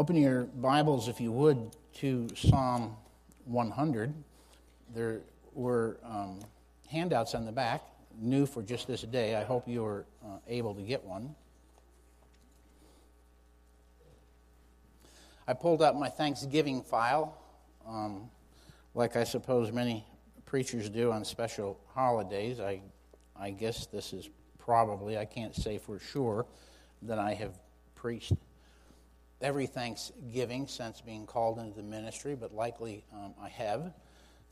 Open your Bibles, if you would, to Psalm 100. There were um, handouts on the back, new for just this day. I hope you were uh, able to get one. I pulled out my Thanksgiving file, um, like I suppose many preachers do on special holidays. I, I guess this is probably, I can't say for sure, that I have preached every Thanksgiving since being called into the ministry, but likely um, I have.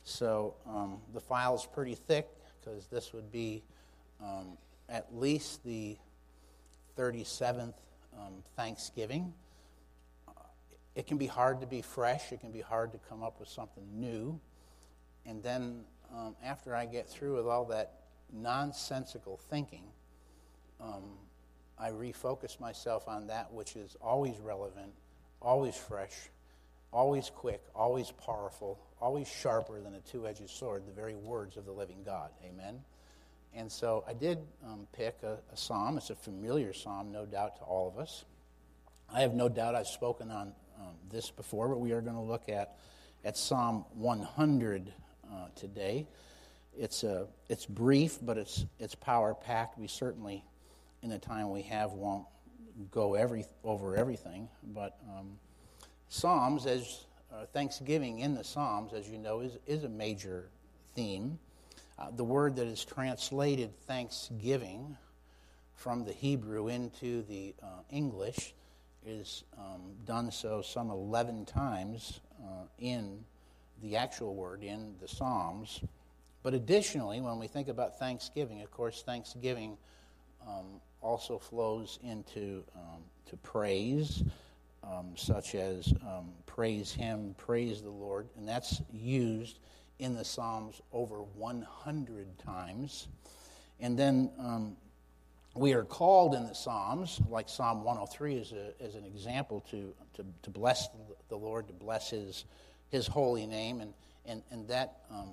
So um, the file is pretty thick because this would be um, at least the 37th um, Thanksgiving. it can be hard to be fresh, it can be hard to come up with something new. And then um, after I get through with all that nonsensical thinking, um, I refocus myself on that which is always relevant, always fresh, always quick, always powerful, always sharper than a two edged sword, the very words of the living God. Amen. And so I did um, pick a, a, psalm. It's a familiar psalm, no doubt, to all of us. I have no doubt I've spoken on um, this before, but we are going to look at, at Psalm 100 uh, today. It's, a, it's brief, but it's, it's power packed. We certainly in the time we have won't go every, over everything, but um, Psalms, as uh, Thanksgiving in the Psalms, as you know, is, is a major theme. Uh, the word that is translated Thanksgiving from the Hebrew into the uh, English is um, done so some 11 times uh, in the actual word in the Psalms. But additionally, when we think about Thanksgiving, of course, Thanksgiving um, also flows into um, to praise, um, such as um, praise Him, praise the Lord, and that's used in the Psalms over 100 times. And then um, we are called in the Psalms, like Psalm 103 is, a, is an example, to, to, to bless the Lord, to bless His, his holy name, and, and, and that um,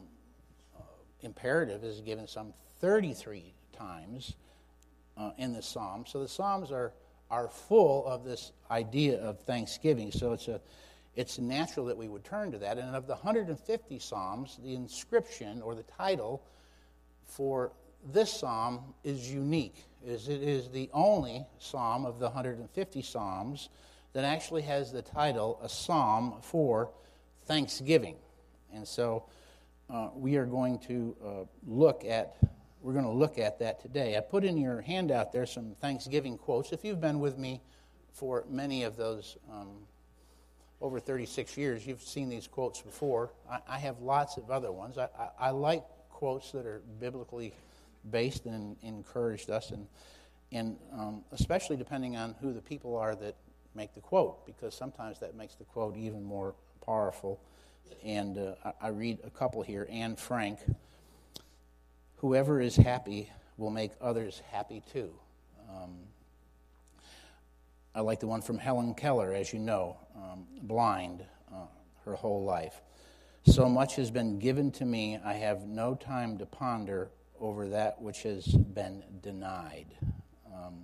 uh, imperative is given some 33 times uh, in the Psalms. So the Psalms are, are full of this idea of thanksgiving. So it's, a, it's natural that we would turn to that. And of the 150 Psalms, the inscription or the title for this psalm is unique. Is it is the only psalm of the 150 psalms that actually has the title a psalm for thanksgiving. And so uh, we are going to uh, look at we're going to look at that today. I put in your handout there some Thanksgiving quotes. If you've been with me for many of those um, over 36 years, you've seen these quotes before. I, I have lots of other ones. I, I, I, like quotes that are biblically based and encouraged us, and, and um, especially depending on who the people are that make the quote, because sometimes that makes the quote even more powerful. And uh, I, I read a couple here. Anne Frank whoever is happy will make others happy too. Um, I like the one from Helen Keller, as you know, um, blind uh, her whole life. So much has been given to me, I have no time to ponder over that which has been denied. Um,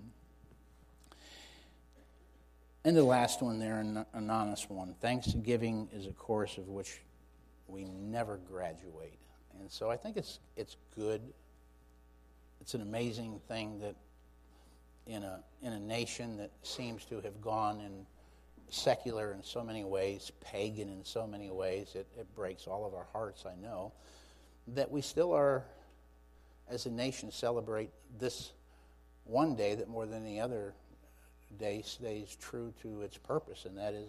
and the last one there, an anonymous one. Thanksgiving is a course of which we never graduate. And so I think it's, it's good. It's an amazing thing that in a, in a nation that seems to have gone in secular in so many ways, pagan in so many ways, it, it breaks all of our hearts, I know, that we still are, as a nation, celebrate this one day that more than any other day stays true to its purpose, and that is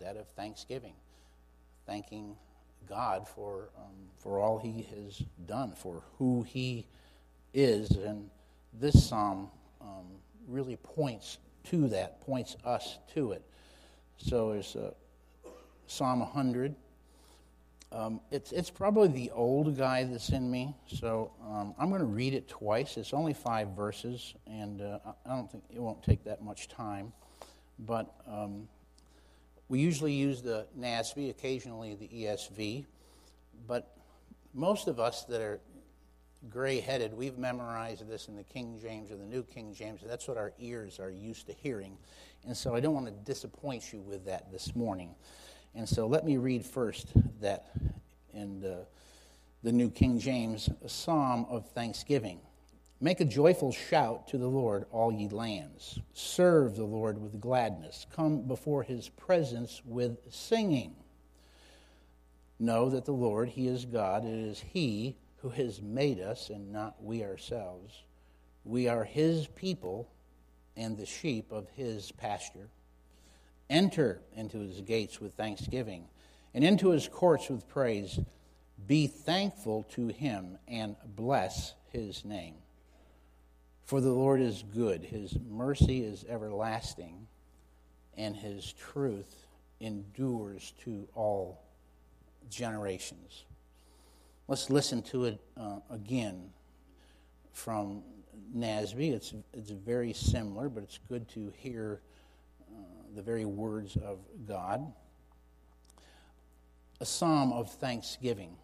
that of thanksgiving, thanking God for, um, for all he has done, for who he is. And this psalm um, really points to that, points us to it. So there's Psalm 100. Um, it's, it's probably the old guy that's in me, so um, I'm going to read it twice. It's only five verses, and uh, I don't think it won't take that much time. But um, we usually use the NASB, occasionally the ESV, but most of us that are gray headed, we've memorized this in the King James or the New King James. That's what our ears are used to hearing. And so I don't want to disappoint you with that this morning. And so let me read first that in the, the New King James, a psalm of thanksgiving. Make a joyful shout to the Lord, all ye lands. Serve the Lord with gladness. Come before his presence with singing. Know that the Lord, he is God. It is he who has made us and not we ourselves. We are his people and the sheep of his pasture. Enter into his gates with thanksgiving and into his courts with praise. Be thankful to him and bless his name. For the Lord is good, his mercy is everlasting, and his truth endures to all generations. Let's listen to it uh, again from Nasby. It's, it's very similar, but it's good to hear uh, the very words of God. A psalm of thanksgiving.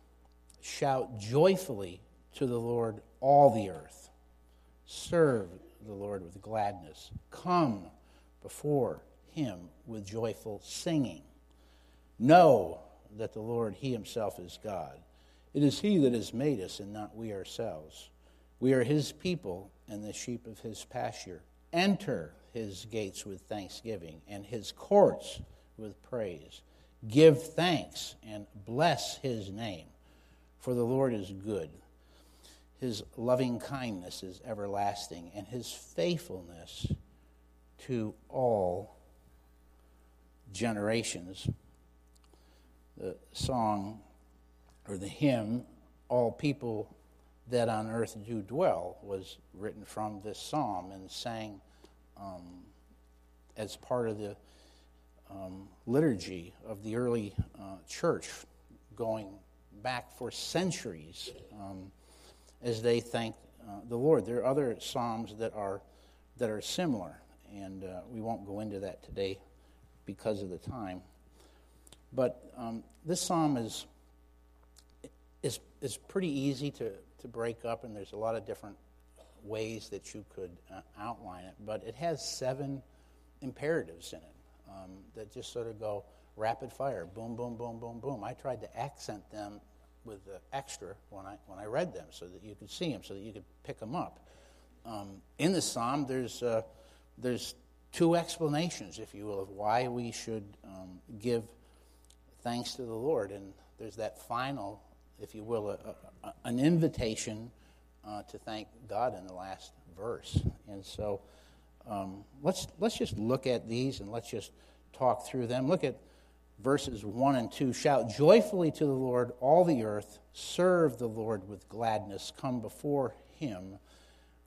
Shout joyfully to the Lord, all the earth. Serve the Lord with gladness. Come before him with joyful singing. Know that the Lord, he himself, is God. It is He that has made us, and not we ourselves. We are His people and the sheep of His pasture. Enter His gates with thanksgiving and His courts with praise. Give thanks and bless His name, for the Lord is good. His loving kindness is everlasting, and His faithfulness to all generations. The song or the hymn, All People That on Earth Do Dwell, was written from this psalm and sang um, as part of the um, liturgy of the early uh, church going back for centuries um, as they thank uh, the Lord. There are other psalms that are, that are similar, and uh, we won't go into that today because of the time. But um, this psalm is is, is pretty easy to, to break up, and there's a lot of different ways that you could uh, outline it. But it has seven imperatives in it um, that just sort of go rapid fire boom, boom, boom, boom, boom. I tried to accent them with the extra when I, when I read them so that you could see them, so that you could pick them up. Um, in the psalm, there's, uh, there's two explanations, if you will, of why we should um, give thanks to the Lord. And there's that final if you will, a, a, an invitation uh, to thank God in the last verse. And so um, let's, let's just look at these and let's just talk through them. Look at verses 1 and 2. Shout joyfully to the Lord, all the earth. Serve the Lord with gladness. Come before him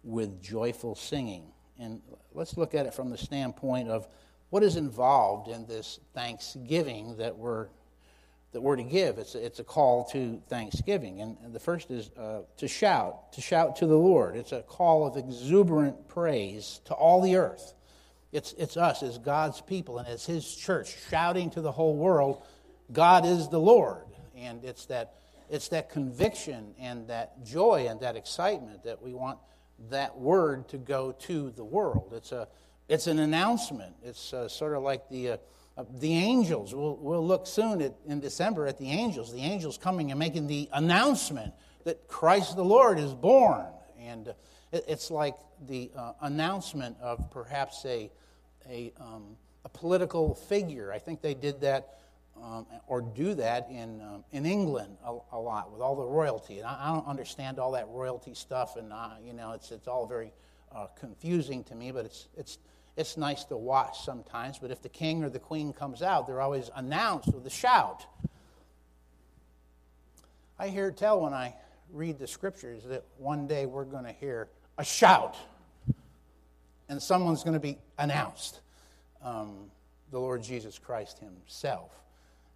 with joyful singing. And let's look at it from the standpoint of what is involved in this thanksgiving that we're that we're to give. It's a, it's a call to thanksgiving. And, and the first is uh, to shout, to shout to the Lord. It's a call of exuberant praise to all the earth. It's, it's us as God's people and as His church shouting to the whole world, God is the Lord. And it's that, it's that conviction and that joy and that excitement that we want that word to go to the world. It's, a, it's an announcement. It's uh, sort of like the. Uh, uh, the angels, we'll, we'll look soon at, in December at the angels. The angels coming and making the announcement that Christ the Lord is born. And uh, it, it's like the uh, announcement of perhaps a, a, um, a, political figure. I think they did that um, or do that in, um, in England a, a, lot with all the royalty. And I, I, don't understand all that royalty stuff, and uh, you know, it's, it's all very uh, confusing to me, but it's, it's it's nice to watch sometimes, but if the king or the queen comes out, they're always announced with a shout. I hear tell when I read the scriptures that one day we're going to hear a shout and someone's going to be announced um, the Lord Jesus Christ Himself.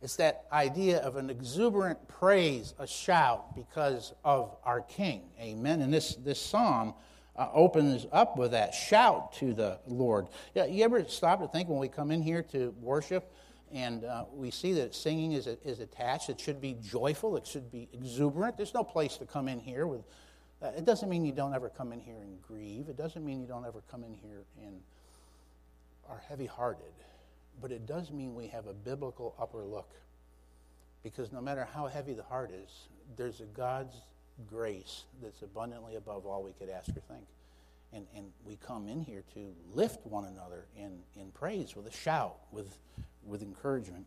It's that idea of an exuberant praise, a shout because of our King. Amen. And this, this psalm uh, opens up with that shout to the Lord. Yeah, you ever stop to think when we come in here to worship and uh, we see that singing is, is attached? It should be joyful, it should be exuberant. There's no place to come in here with Uh, it doesn't mean you don't ever come in here and grieve. It doesn't mean you don't ever come in here and are heavy hearted. But it does mean we have a biblical upper look. Because no matter how heavy the heart is, there's a God's grace that's abundantly above all we could ask or think. And, and we come in here to lift one another in, in praise with a shout, with, with encouragement.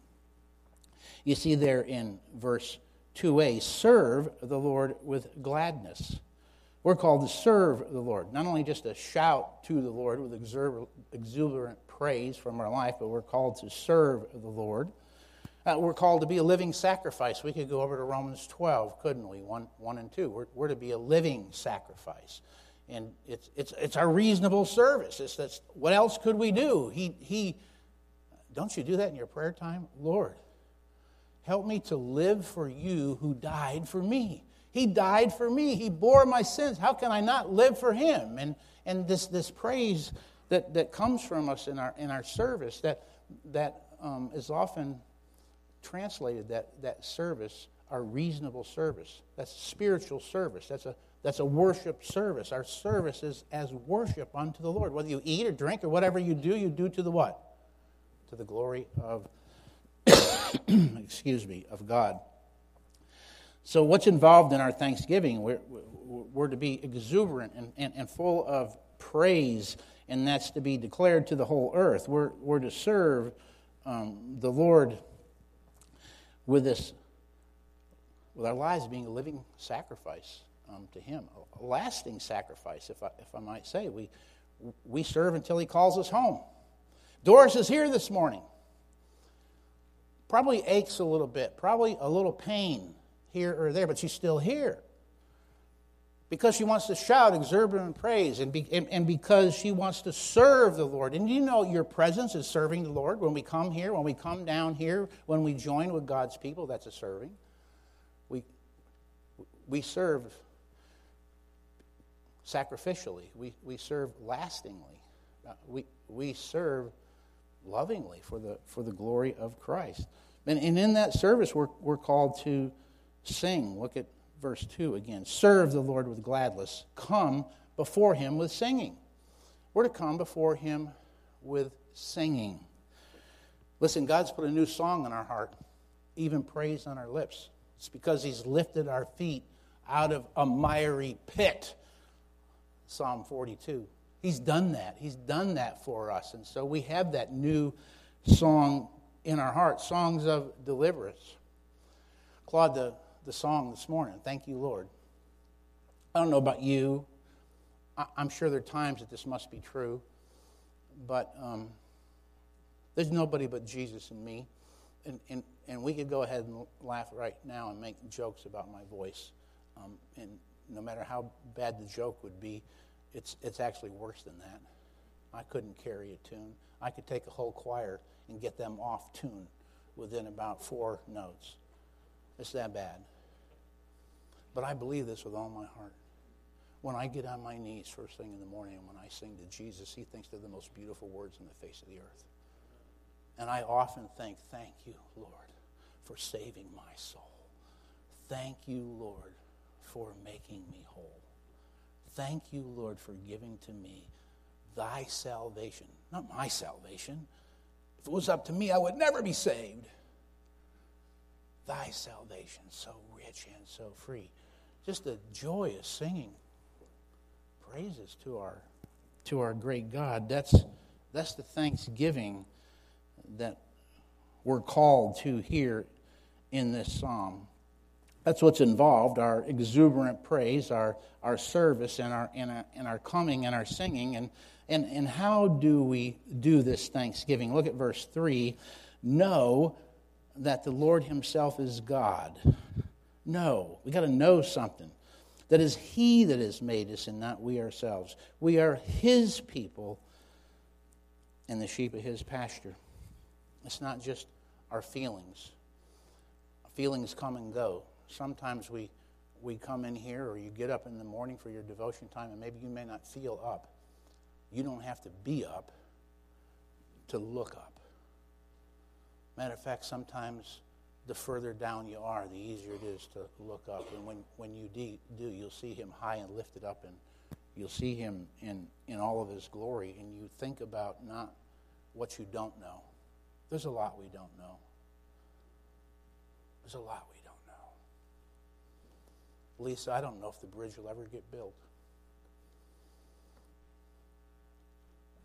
You see there in verse 2a serve the Lord with gladness. We're called to serve the Lord, not only just to shout to the Lord with exuberant praise from our life, but we're called to serve the Lord. Uh, we're called to be a living sacrifice. We could go over to Romans 12, couldn't we? 1, 1 and 2. We're, we're to be a living sacrifice. And it's, it's, it's our reasonable service. It's, that's, what else could we do? He, he, don't you do that in your prayer time? Lord, help me to live for you who died for me. He died for me. He bore my sins. How can I not live for him? And, and this, this praise that, that comes from us in our, in our service that, that um, is often translated that, that service, our reasonable service. That's spiritual service. That's a, that's a worship service. Our service is as worship unto the Lord. Whether you eat or drink or whatever you do, you do to the what? To the glory of, excuse me, of God. So, what's involved in our thanksgiving? We're, we're to be exuberant and, and, and, full of praise, and that's to be declared to the whole earth. We're, we're to serve um, the Lord with this, with our lives being a living sacrifice um, to Him, a lasting sacrifice, if I, if I might say. We, we serve until He calls us home. Doris is here this morning. Probably aches a little bit, probably a little pain here or there, but she's still here. Because she wants to shout exuberant praise and, be, and, and, because she wants to serve the Lord. And you know your presence is serving the Lord. When we come here, when we come down here, when we join with God's people, that's a serving. We, we serve sacrificially, we, we serve lastingly, uh, we, we serve lovingly for the, for the glory of Christ. And, and in that service, we're, we're called to Sing. Look at verse 2 again. Serve the Lord with gladness. Come before him with singing. We're to come before him with singing. Listen, God's put a new song in our heart, even praise on our lips. It's because he's lifted our feet out of a miry pit. Psalm 42. He's done that. He's done that for us. And so we have that new song in our heart, songs of deliverance. Claude, the the song this morning. Thank you, Lord. I don't know about you. I'm sure there are times that this must be true, but um, there's nobody but Jesus and me. And, and, and we could go ahead and laugh right now and make jokes about my voice. Um, and no matter how bad the joke would be, it's, it's actually worse than that. I couldn't carry a tune. I could take a whole choir and get them off tune within about four notes. It's that bad. But I believe this with all my heart. When I get on my knees first thing in the morning and when I sing to Jesus, he thinks they're the most beautiful words on the face of the earth. And I often think, thank you, Lord, for saving my soul. Thank you, Lord, for making me whole. Thank you, Lord, for giving to me thy salvation, not my salvation. If it was up to me, I would never be saved. Thy salvation, so rich and so free just a joyous singing praises to our to our great God. That's that's the thanksgiving that we're called to here in this psalm. That's what's involved our exuberant praise, our, our service, and our, and, our, and our coming and our singing. And, and, and how do we do this thanksgiving? Look at verse 3. Know that the Lord Himself is God. No, we got to know something. That is He that has made us and not we ourselves. We are His people and the sheep of His pasture. It's not just our feelings. Feelings come and go. Sometimes we, we come in here or you get up in the morning for your devotion time and maybe you may not feel up. You don't have to be up to look up. Matter of fact, sometimes the further down you are, the easier it is to look up. And when, when you de- do, you'll see him high and lifted up, and you'll see him in, in all of his glory. And you think about not what you don't know. There's a lot we don't know. There's a lot we don't know. Lisa, I don't know if the bridge will ever get built.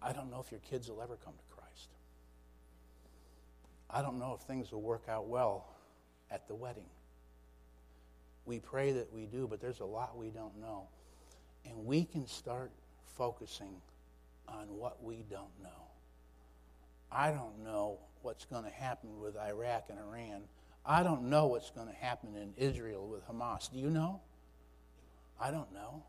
I don't know if your kids will ever come to. I don't know if things will work out well at the wedding. We pray that we do, but there's a lot we don't know. And we can start focusing on what we don't know. I don't know what's going to happen with Iraq and Iran. I don't know what's going to happen in Israel with Hamas. Do you know? I don't know.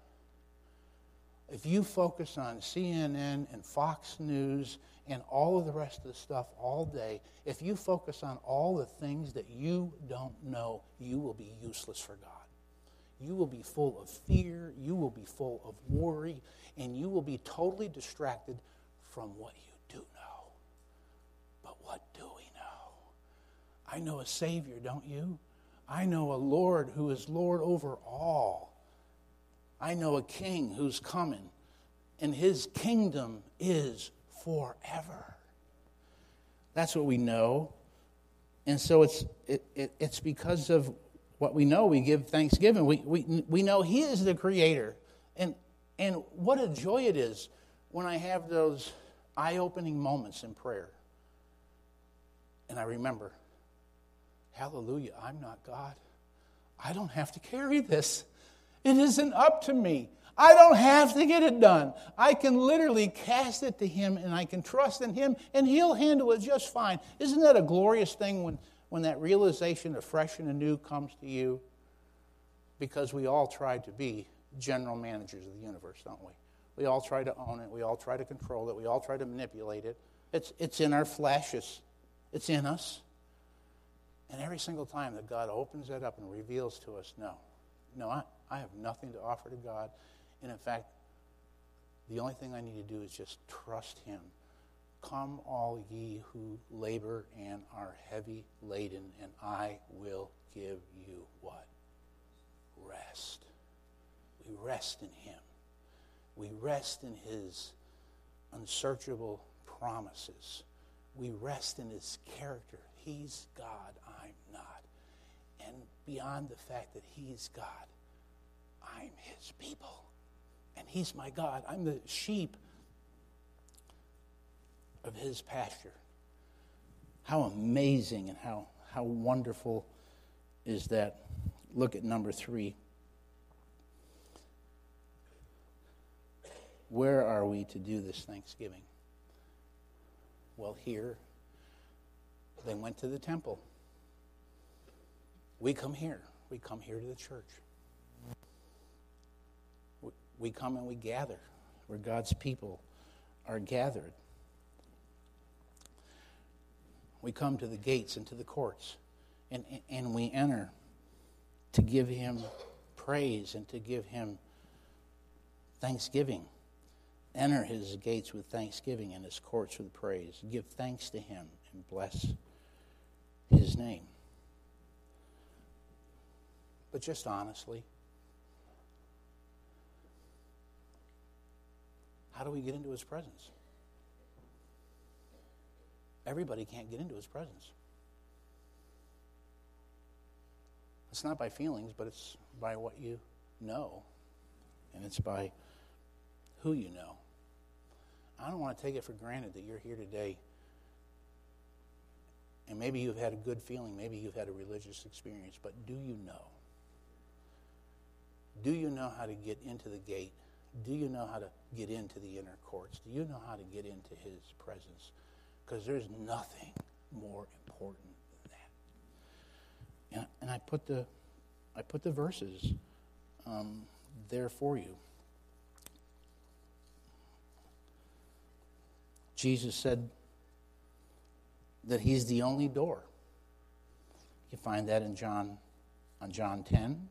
If you focus on CNN and Fox News and all of the rest of the stuff all day, if you focus on all the things that you don't know, you will be useless for God. You will be full of fear, you will be full of worry, and you will be totally distracted from what you do know. But what do we know? I know a Savior, don't you? I know a Lord who is Lord over all. I know a king who's coming, and his kingdom is forever. That's what we know. And so it's, it, it, it's because of what we know we give thanksgiving. We, we, we know he is the creator. And, and what a joy it is when I have those eye opening moments in prayer. And I remember, hallelujah, I'm not God. I don't have to carry this. It isn't up to me. I don't have to get it done. I can literally cast it to Him and I can trust in Him and He'll handle it just fine. Isn't that a glorious thing when, when that realization of fresh and anew comes to you? Because we all try to be general managers of the universe, don't we? We all try to own it. We all try to control it. We all try to manipulate it. It's, it's in our flesh, it's, it's in us. And every single time that God opens that up and reveals to us, no, no, I, I have nothing to offer to God. And in fact, the only thing I need to do is just trust Him. Come, all ye who labor and are heavy laden, and I will give you what? Rest. We rest in Him. We rest in His unsearchable promises. We rest in His character. He's God, I'm beyond the fact that He's God, I'm His people and He's my God. I'm the sheep of His pasture. How amazing and how, how wonderful is that? Look at number three. Where are we to do this Thanksgiving? Well, here, they went to the temple. We come here. We come here to the church we come and we gather where God's people are gathered. We come to the gates and to the courts, and, and we enter to give Him praise and to give Him thanksgiving. Enter His gates with thanksgiving and His courts with praise. Give thanks to Him and bless His name. But just honestly, How do we get into his presence? Everybody can't get into his presence. It's not by feelings, but it's by what you know. And it's by who you know. I don't want to take it for granted that you're here today. And maybe you've had a good feeling, maybe you've had a religious experience, but do you know? Do you know how to get into the gate do you know how to get into the inner courts? Do you know how to get into his presence? Because there's nothing more important than that. And, and I put the I put the verses um, there for you. Jesus said that he's the only door. You find that in John on John 10,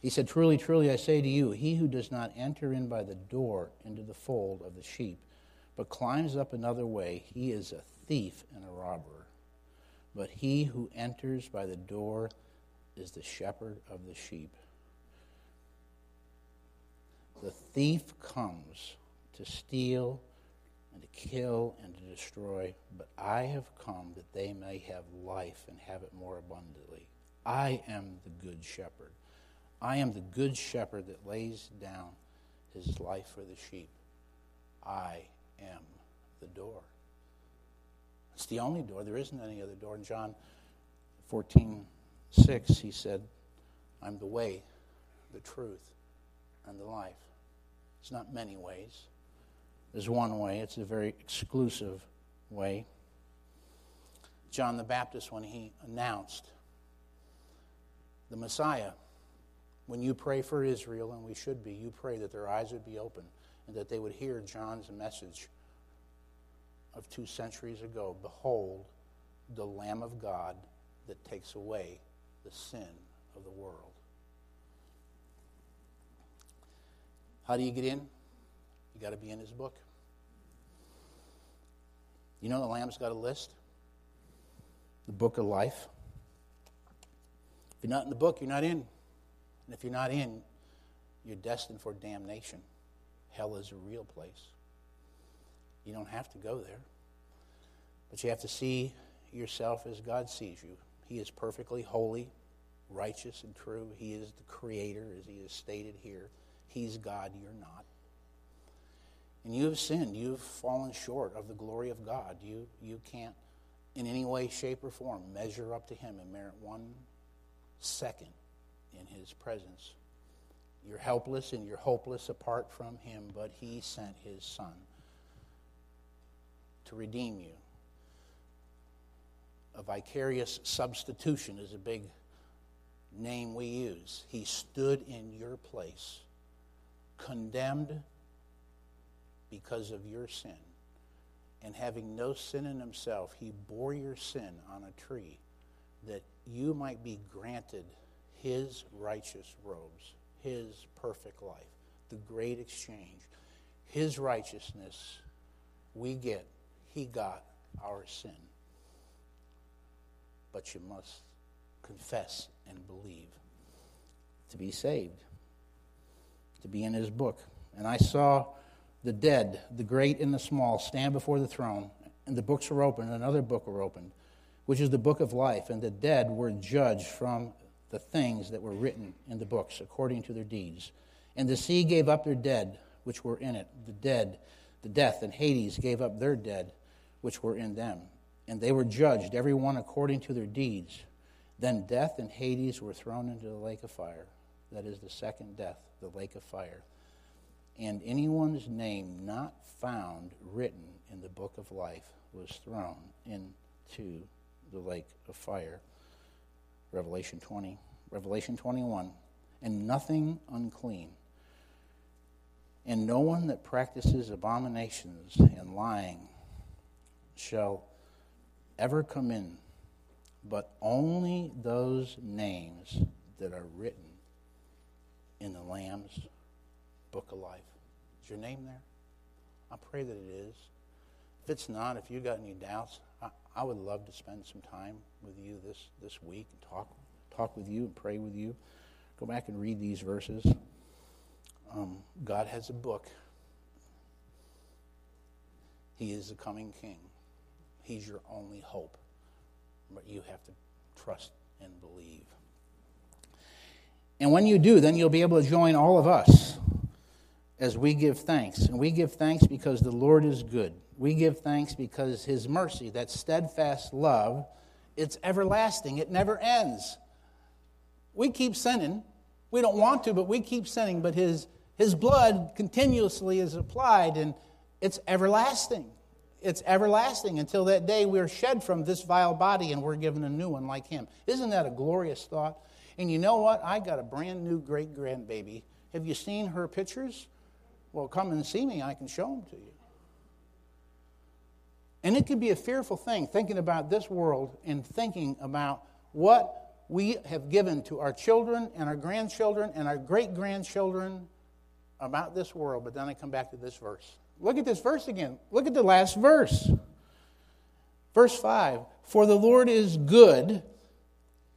he said, Truly, truly, I say to you, he who does not enter in by the door into the fold of the sheep, but climbs up another way, he is a thief and a robber. but he who enters by the door is the shepherd of the sheep. The thief comes to steal and to kill and to destroy, but I have come that they may have life and have it more abundantly. I am the good shepherd. I am the good shepherd that lays down his life for the sheep. I am the door. It's the only door. There isn't any other door. In John 14, 6, he said, I'm the way, the truth, and the life. It's not many ways. There's one way. It's a very exclusive way. John the Baptist, when he announced the Messiah, when you pray for Israel, and we should be, you pray that their eyes would be open and that they would hear John's message of two centuries ago Behold, the Lamb of God that takes away the sin of the world. How do you get in? You got to be in his book. You know the Lamb's got a list? The book of life. If you're not in the book, you're not in. And if you're not in, you're destined for damnation. Hell is a real place. You don't have to go there. But you have to see yourself as God sees you. He is perfectly holy, righteous, and true. He is the creator, as he is stated here. He's God, you're not. And you have sinned. You've fallen short of the glory of God. You, you can't, in any way, shape, or form, measure up to Him and merit one second in His presence. You're helpless and you're hopeless apart from Him, but He sent His Son to redeem you. A vicarious substitution is a big name we use. He stood in your place, condemned because of your sin. And having no sin in himself, he bore your sin on a tree that you might be granted his righteous robes, his perfect life, the great exchange. His righteousness we get, he got our sin. But you must confess and believe to be saved, to be in his book. And I saw the dead, the great and the small, stand before the throne, and the books were opened, and another book were opened, which is the book of life, and the dead were judged from the things that were written in the books according to their deeds. And the sea gave up their dead, which were in it. The dead, the death, and Hades gave up their dead, which were in them. And they were judged, every one according to their deeds. Then death and Hades were thrown into the lake of fire. That is the second death, the lake of fire and anyone's name not found written in the book of life was thrown into the lake of fire. Revelation 20, Revelation 21. And nothing unclean, and no one that practices abominations and lying shall ever come in, but only those names that are written in the Lamb's book of life. Is your name there? I pray that it is. If it's not, if you got any doubts, I, would love to spend some time with you this, this week and talk, talk with you and pray with you. Go back and read these verses. Um, God has a book. He is the coming king. He's your only hope. But you have to trust and believe. And when you do, then you'll be able to join all of us as we give thanks. And we give thanks because the Lord is good. We give thanks because his mercy, that steadfast love, it's everlasting. It never ends. We keep sinning. We don't want to, but we keep sinning. But his, his blood continuously is applied, and it's everlasting. It's everlasting until that day we're shed from this vile body and we're given a new one like him. Isn't that a glorious thought? And you know what? I got a brand new great grandbaby. Have you seen her pictures? Well, come and see me, I can show them to you. And it can be a fearful thing thinking about this world and thinking about what we have given to our children and our grandchildren and our great grandchildren about this world. But then I come back to this verse. Look at this verse again. Look at the last verse. Verse 5 For the Lord is good.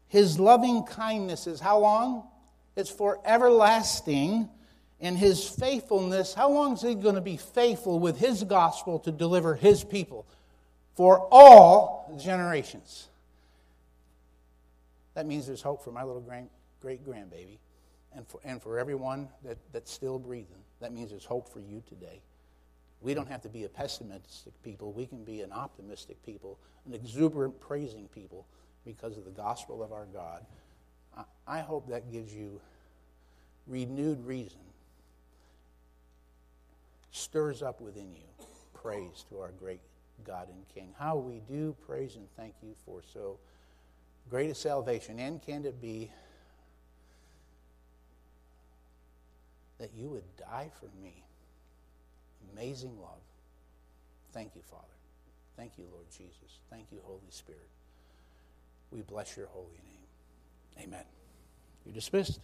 His loving kindness is how long? It's for everlasting. And his faithfulness, how long is he going to be faithful with his gospel to deliver his people? For all generations. That means there's hope for my little great great grandbaby and for, and for everyone that, that's still breathing. That means there's hope for you today. We don't have to be a pessimistic people. We can be an optimistic people, an exuberant praising people because of the gospel of our God. I, I hope that gives you renewed reason, stirs up within you praise to our great God and King. How we do praise and thank you for so great a salvation. And can it be that you would die for me? Amazing love. Thank you, Father. Thank you, Lord Jesus. Thank you, Holy Spirit. We bless your holy name. Amen. You're dismissed.